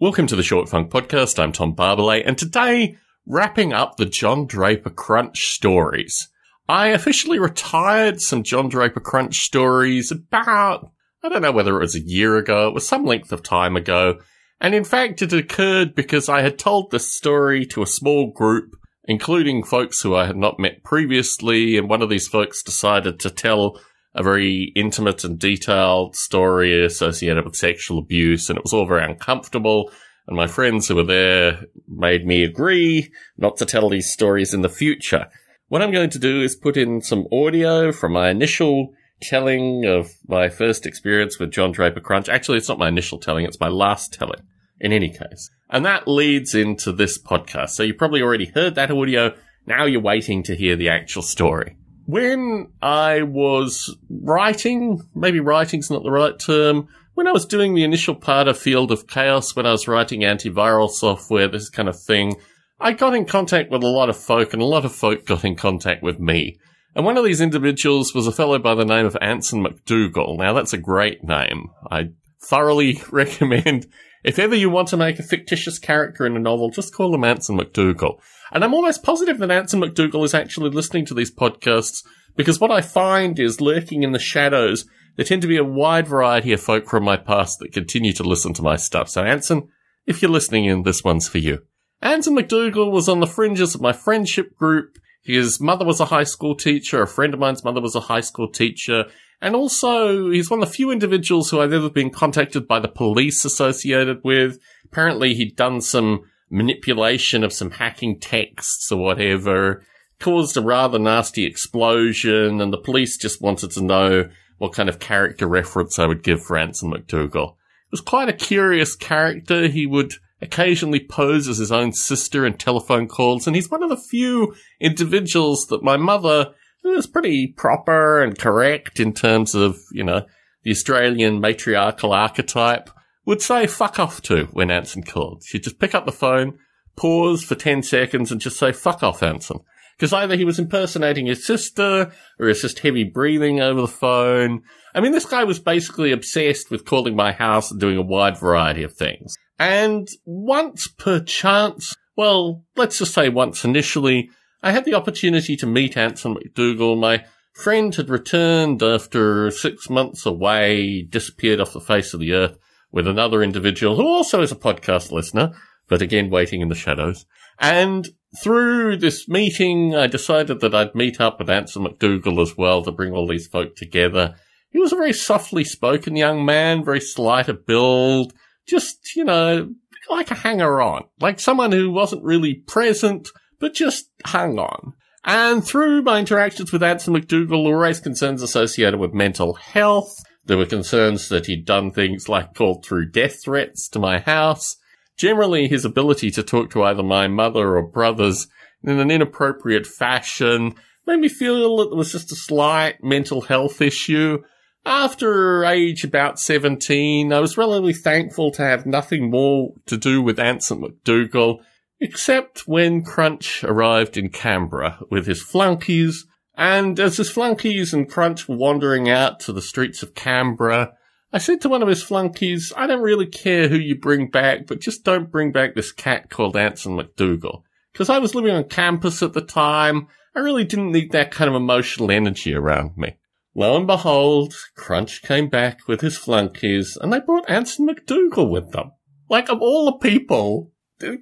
Welcome to the Short Funk Podcast. I'm Tom Barbalet, and today, wrapping up the John Draper Crunch stories. I officially retired some John Draper Crunch stories about, I don't know whether it was a year ago, it was some length of time ago, and in fact, it occurred because I had told this story to a small group, including folks who I had not met previously, and one of these folks decided to tell a very intimate and detailed story associated with sexual abuse, and it was all very uncomfortable. And my friends who were there made me agree not to tell these stories in the future. What I'm going to do is put in some audio from my initial telling of my first experience with John Draper Crunch. Actually, it's not my initial telling, it's my last telling in any case. And that leads into this podcast. So you probably already heard that audio. Now you're waiting to hear the actual story when I was writing, maybe writing's not the right term, when I was doing the initial part of Field of Chaos, when I was writing antiviral software, this kind of thing, I got in contact with a lot of folk and a lot of folk got in contact with me. And one of these individuals was a fellow by the name of Anson McDougall. Now that's a great name. I thoroughly recommend if ever you want to make a fictitious character in a novel, just call him Anson McDougall. And I'm almost positive that Anson McDougall is actually listening to these podcasts because what I find is lurking in the shadows, there tend to be a wide variety of folk from my past that continue to listen to my stuff. So Anson, if you're listening in, this one's for you. Anson McDougall was on the fringes of my friendship group. His mother was a high school teacher. A friend of mine's mother was a high school teacher. And also, he's one of the few individuals who I've ever been contacted by the police associated with. Apparently, he'd done some manipulation of some hacking texts or whatever, caused a rather nasty explosion, and the police just wanted to know what kind of character reference I would give for Anson McDougall. It was quite a curious character. He would occasionally pose as his own sister in telephone calls, and he's one of the few individuals that my mother was pretty proper and correct in terms of, you know, the Australian matriarchal archetype would say fuck off to when Anson called. She'd just pick up the phone, pause for 10 seconds and just say fuck off, Anson. Because either he was impersonating his sister or it's just heavy breathing over the phone. I mean, this guy was basically obsessed with calling my house and doing a wide variety of things. And once per chance, well, let's just say once initially, I had the opportunity to meet Anson McDougall. My friend had returned after six months away, disappeared off the face of the earth with another individual who also is a podcast listener, but again, waiting in the shadows. And through this meeting, I decided that I'd meet up with Anson McDougall as well to bring all these folk together. He was a very softly spoken young man, very slight of build, just, you know, like a hanger on, like someone who wasn't really present, but just hung on. And through my interactions with Anson McDougall, there were always concerns associated with mental health, there were concerns that he'd done things like called through death threats to my house. Generally, his ability to talk to either my mother or brothers in an inappropriate fashion made me feel that it was just a slight mental health issue. After age about 17, I was relatively thankful to have nothing more to do with Anson McDougall, except when Crunch arrived in Canberra with his flunkies and as his flunkies and Crunch were wandering out to the streets of Canberra, I said to one of his flunkies, I don't really care who you bring back, but just don't bring back this cat called Anson McDougall. Because I was living on campus at the time, I really didn't need that kind of emotional energy around me. Lo and behold, Crunch came back with his flunkies, and they brought Anson McDougall with them. Like, of all the people,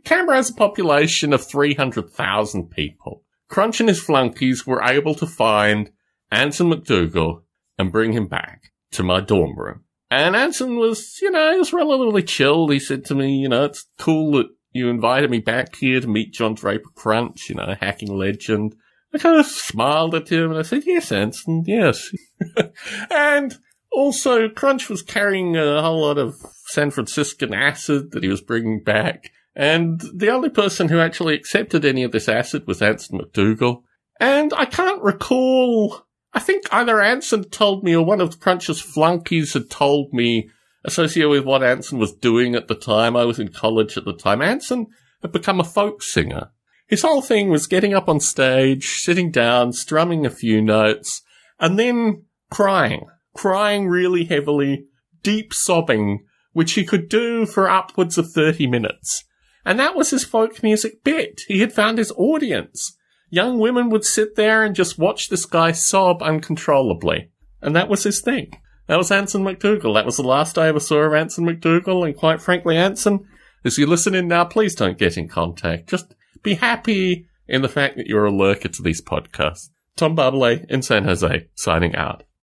Canberra has a population of 300,000 people. Crunch and his flunkies were able to find Anson McDougall and bring him back to my dorm room. And Anson was, you know, he was relatively chilled. He said to me, you know, it's cool that you invited me back here to meet John Draper Crunch, you know, hacking legend. I kind of smiled at him and I said, yes, Anson, yes. and also, Crunch was carrying a whole lot of San Franciscan acid that he was bringing back. And the only person who actually accepted any of this acid was Anson McDougall. And I can't recall, I think either Anson told me or one of Crunch's flunkies had told me associated with what Anson was doing at the time. I was in college at the time. Anson had become a folk singer. His whole thing was getting up on stage, sitting down, strumming a few notes, and then crying. Crying really heavily, deep sobbing which he could do for upwards of 30 minutes. And that was his folk music bit. He had found his audience. Young women would sit there and just watch this guy sob uncontrollably. And that was his thing. That was Anson McDougall. That was the last I ever saw of Anson McDougall. And quite frankly, Anson, as you listen in now, please don't get in contact. Just be happy in the fact that you're a lurker to these podcasts. Tom Barbalet in San Jose, signing out.